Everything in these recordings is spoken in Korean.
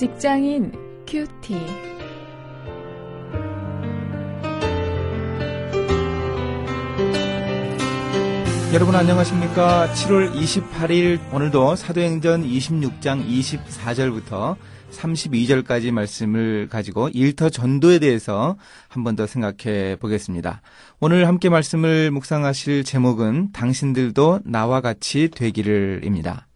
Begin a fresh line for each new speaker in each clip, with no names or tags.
직장인 큐티.
여러분 안녕하십니까? 7월 28일 오늘도 사도행전 26장 24절부터 32절까지 말씀을 가지고 일터 전도에 대해서 한 번 더 생각해 보겠습니다. 오늘 함께 말씀을 묵상하실 제목은 당신들도 나와 같이 되기를입니다.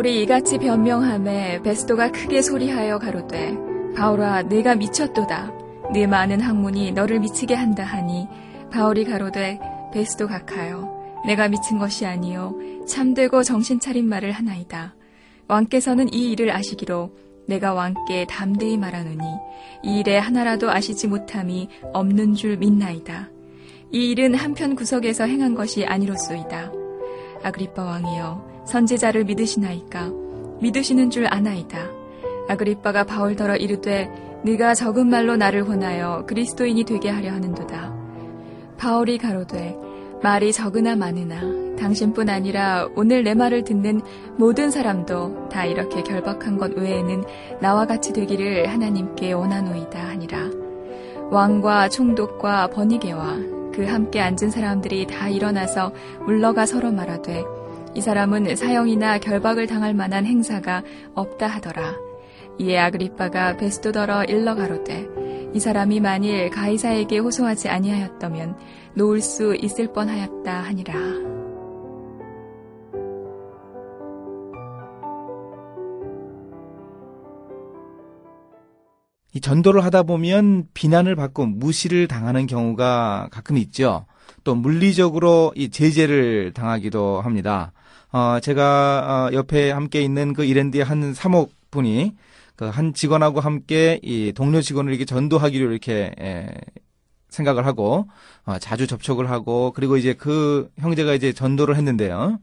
바울이 이같이 변명함에 베스도가 크게 소리하여 가로되 바울아 내가 미쳤도다. 네 많은 학문이 너를 미치게 한다 하니 바울이 가로되 베스도 각하여 내가 미친 것이 아니요 참되고 정신 차린 말을 하나이다. 왕께서는 이 일을 아시기로 내가 왕께 담대히 말하노니 이 일에 하나라도 아시지 못함이 없는 줄 믿나이다. 이 일은 한편 구석에서 행한 것이 아니로소이다. 아그리빠 왕이여 선지자를 믿으시나이까? 믿으시는 줄 아나이다. 아그리빠가 바울더러 이르되 네가 적은 말로 나를 혼하여 그리스도인이 되게 하려 하는도다. 바울이 가로되 말이 적으나 많으나 당신뿐 아니라 오늘 내 말을 듣는 모든 사람도 다 이렇게 결박한 것 외에는 나와 같이 되기를 하나님께 원하노이다 하니라. 왕과 총독과 버니게와 그 함께 앉은 사람들이 다 일어나서 물러가 서로 말하되 이 사람은 사형이나 결박을 당할 만한 행사가 없다 하더라. 이에 아그리빠가 베스도더러 일러 가로되 이 사람이 만일 가이사에게 호소하지 아니하였다면 놓을 수 있을 뻔하였다 하니라.
이 전도를 하다 보면 비난을 받고 무시를 당하는 경우가 가끔 있죠. 또 물리적으로 이 제재를 당하기도 합니다. 어, 제가 어, 옆에 함께 있는 그 이랜드의 한 사목 분이 그 한 직원하고 함께 이 동료 직원을 이렇게 전도하기로 이렇게 에, 생각을 하고 어, 자주 접촉을 하고 그리고 이제 그 형제가 이제 전도를 했는데요.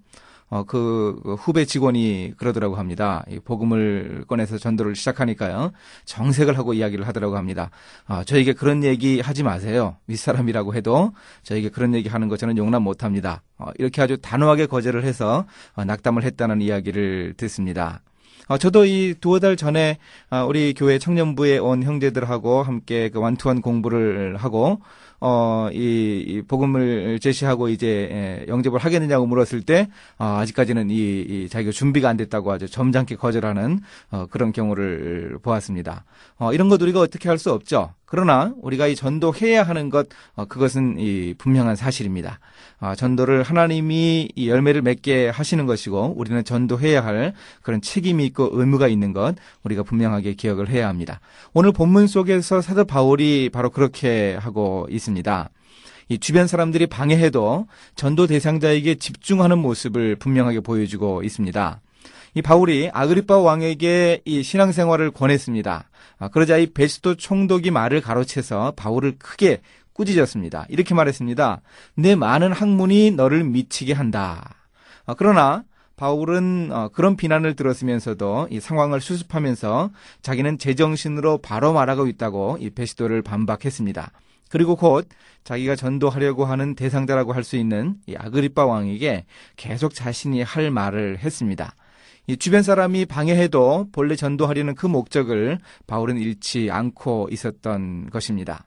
어, 그, 그 후배 직원이 그러더라고 합니다. 이 복음을 꺼내서 전도를 시작하니까요. 정색을 하고 이야기를 하더라고 합니다. 어, 저에게 그런 얘기 하지 마세요. 윗사람이라고 해도 저에게 그런 얘기 하는 거 저는 용납 못 합니다. 어, 이렇게 아주 단호하게 거절을 해서 어, 낙담을 했다는 이야기를 듣습니다. 어, 저도 이 두어 달 전에 어, 우리 교회 청년부에 온 형제들하고 함께 그 완투원 공부를 하고 어, 이, 이 복음을 제시하고 이제 에, 영접을 하겠느냐고 물었을 때 어, 아직까지는 이, 이 자기가 준비가 안 됐다고 아주 점잖게 거절하는 어, 그런 경우를 보았습니다. 어, 이런 것 우리가 어떻게 할 수 없죠. 그러나 우리가 이 전도해야 하는 것 어, 그것은 이 분명한 사실입니다. 어, 전도를 하나님이 이 열매를 맺게 하시는 것이고 우리는 전도해야 할 그런 책임이 있고 의무가 있는 것 우리가 분명하게 기억을 해야 합니다. 오늘 본문 속에서 사도 바울이 바로 그렇게 하고 있습니다. 이 주변 사람들이 방해해도 전도 대상자에게 집중하는 모습을 분명하게 보여주고 있습니다. 이 바울이 아그리파 왕에게 이 신앙생활을 권했습니다. 아, 그러자 이 베스도 총독이 말을 가로채서 바울을 크게 꾸짖었습니다. 이렇게 말했습니다. 내 많은 학문이 너를 미치게 한다. 아, 그러나 바울은 어, 그런 비난을 들었으면서도 이 상황을 수습하면서 자기는 제정신으로 바로 말하고 있다고 이 베스도를 반박했습니다. 그리고 곧 자기가 전도하려고 하는 대상자라고 할 수 있는 이 아그리파 왕에게 계속 자신이 할 말을 했습니다. 이 주변 사람이 방해해도 본래 전도하려는 그 목적을 바울은 잃지 않고 있었던 것입니다.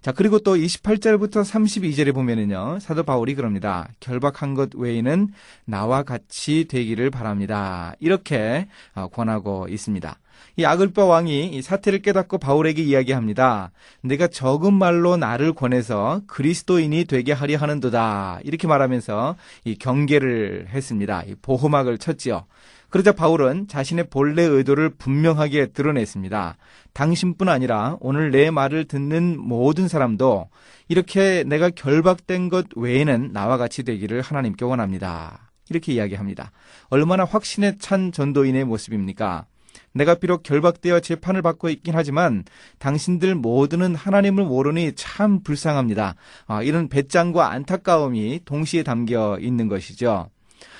자, 그리고 또 28절부터 32절에 보면은요, 사도 바울이 그럽니다. 결박한 것 외에는 나와 같이 되기를 바랍니다. 이렇게 어, 권하고 있습니다. 이 아글바 왕이 이 사태를 깨닫고 바울에게 이야기합니다. 내가 적은 말로 나를 권해서 그리스도인이 되게 하려 하는도다. 이렇게 말하면서 이 경계를 했습니다. 이 보호막을 쳤지요. 그러자 바울은 자신의 본래 의도를 분명하게 드러냈습니다. 당신뿐 아니라 오늘 내 말을 듣는 모든 사람도 이렇게 내가 결박된 것 외에는 나와 같이 되기를 하나님께 원합니다. 이렇게 이야기합니다. 얼마나 확신에 찬 전도인의 모습입니까? 내가 비록 결박되어 재판을 받고 있긴 하지만 당신들 모두는 하나님을 모르니 참 불쌍합니다. 아, 이런 배짱과 안타까움이 동시에 담겨 있는 것이죠.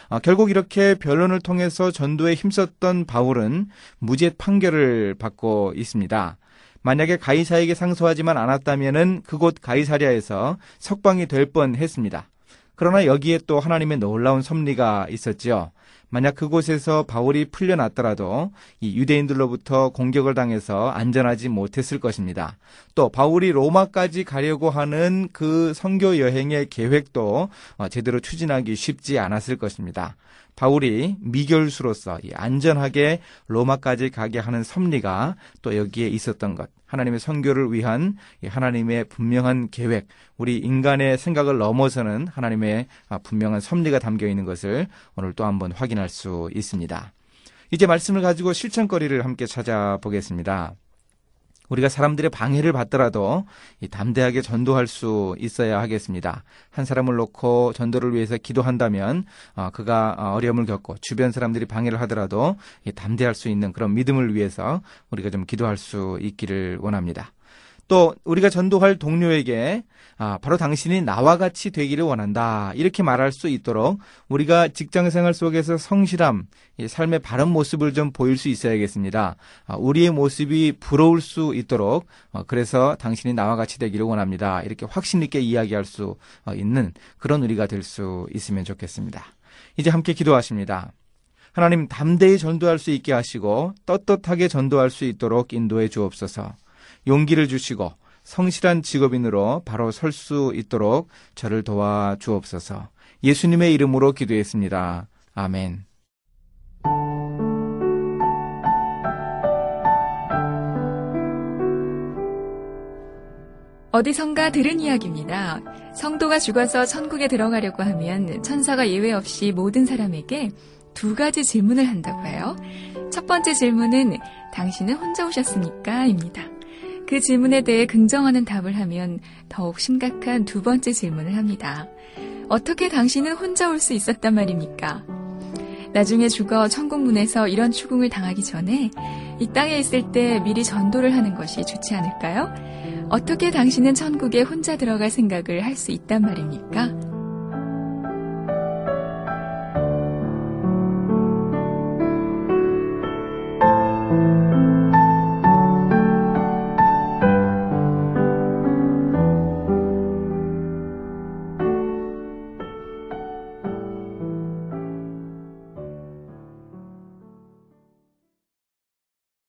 아, 결국 이렇게 변론을 통해서 전도에 힘썼던 바울은 무죄 판결을 받고 있습니다. 만약에 가이사에게 상소하지만 않았다면은 그곳 가이사랴에서 석방이 될 뻔했습니다. 그러나 여기에 또 하나님의 놀라운 섭리가 있었지요. 만약 그곳에서 바울이 풀려났더라도 이 유대인들로부터 공격을 당해서 안전하지 못했을 것입니다. 또 바울이 로마까지 가려고 하는 그 선교 여행의 계획도 어, 제대로 추진하기 쉽지 않았을 것입니다. 바울이 미결수로서 안전하게 로마까지 가게 하는 섭리가 또 여기에 있었던 것. 하나님의 선교를 위한 하나님의 분명한 계획, 우리 인간의 생각을 넘어서는 하나님의 아, 분명한 섭리가 담겨 있는 것을 오늘 또 한번 확인할 수 있습니다. 이제 말씀을 가지고 실천거리를 함께 찾아보겠습니다. 우리가 사람들의 방해를 받더라도 담대하게 전도할 수 있어야 하겠습니다. 한 사람을 놓고 전도를 위해서 기도한다면 어, 그가 어, 어려움을 겪고 주변 사람들이 방해를 하더라도 담대할 수 있는 그런 믿음을 위해서 우리가 좀 기도할 수 있기를 원합니다. 또 우리가 전도할 동료에게 아, 바로 당신이 나와 같이 되기를 원한다. 이렇게 말할 수 있도록 우리가 직장 생활 속에서 성실함, 삶의 바른 모습을 좀 보일 수 있어야겠습니다. 아, 우리의 모습이 부러울 수 있도록 어, 그래서 당신이 나와 같이 되기를 원합니다. 이렇게 확신 있게 이야기할 수 어, 있는 그런 우리가 될 수 있으면 좋겠습니다. 이제 함께 기도하십니다. 하나님 담대히 전도할 수 있게 하시고 떳떳하게 전도할 수 있도록 인도해 주옵소서. 용기를 주시고 성실한 직업인으로 바로 설 수 있도록 저를 도와 주옵소서. 예수님의 이름으로 기도했습니다. 아멘.
어디선가 들은 이야기입니다. 성도가 죽어서 천국에 들어가려고 하면 천사가 예외 없이 모든 사람에게 두 가지 질문을 한다고 해요. 첫 번째 질문은 당신은 혼자 오셨습니까? 입니다. 그 질문에 대해 긍정하는 답을 하면 더욱 심각한 두 번째 질문을 합니다. 어떻게 당신은 혼자 올 수 있었단 말입니까? 나중에 죽어 천국문에서 이런 추궁을 당하기 전에 이 땅에 있을 때 미리 전도를 하는 것이 좋지 않을까요? 어떻게 당신은 천국에 혼자 들어갈 생각을 할 수 있단 말입니까?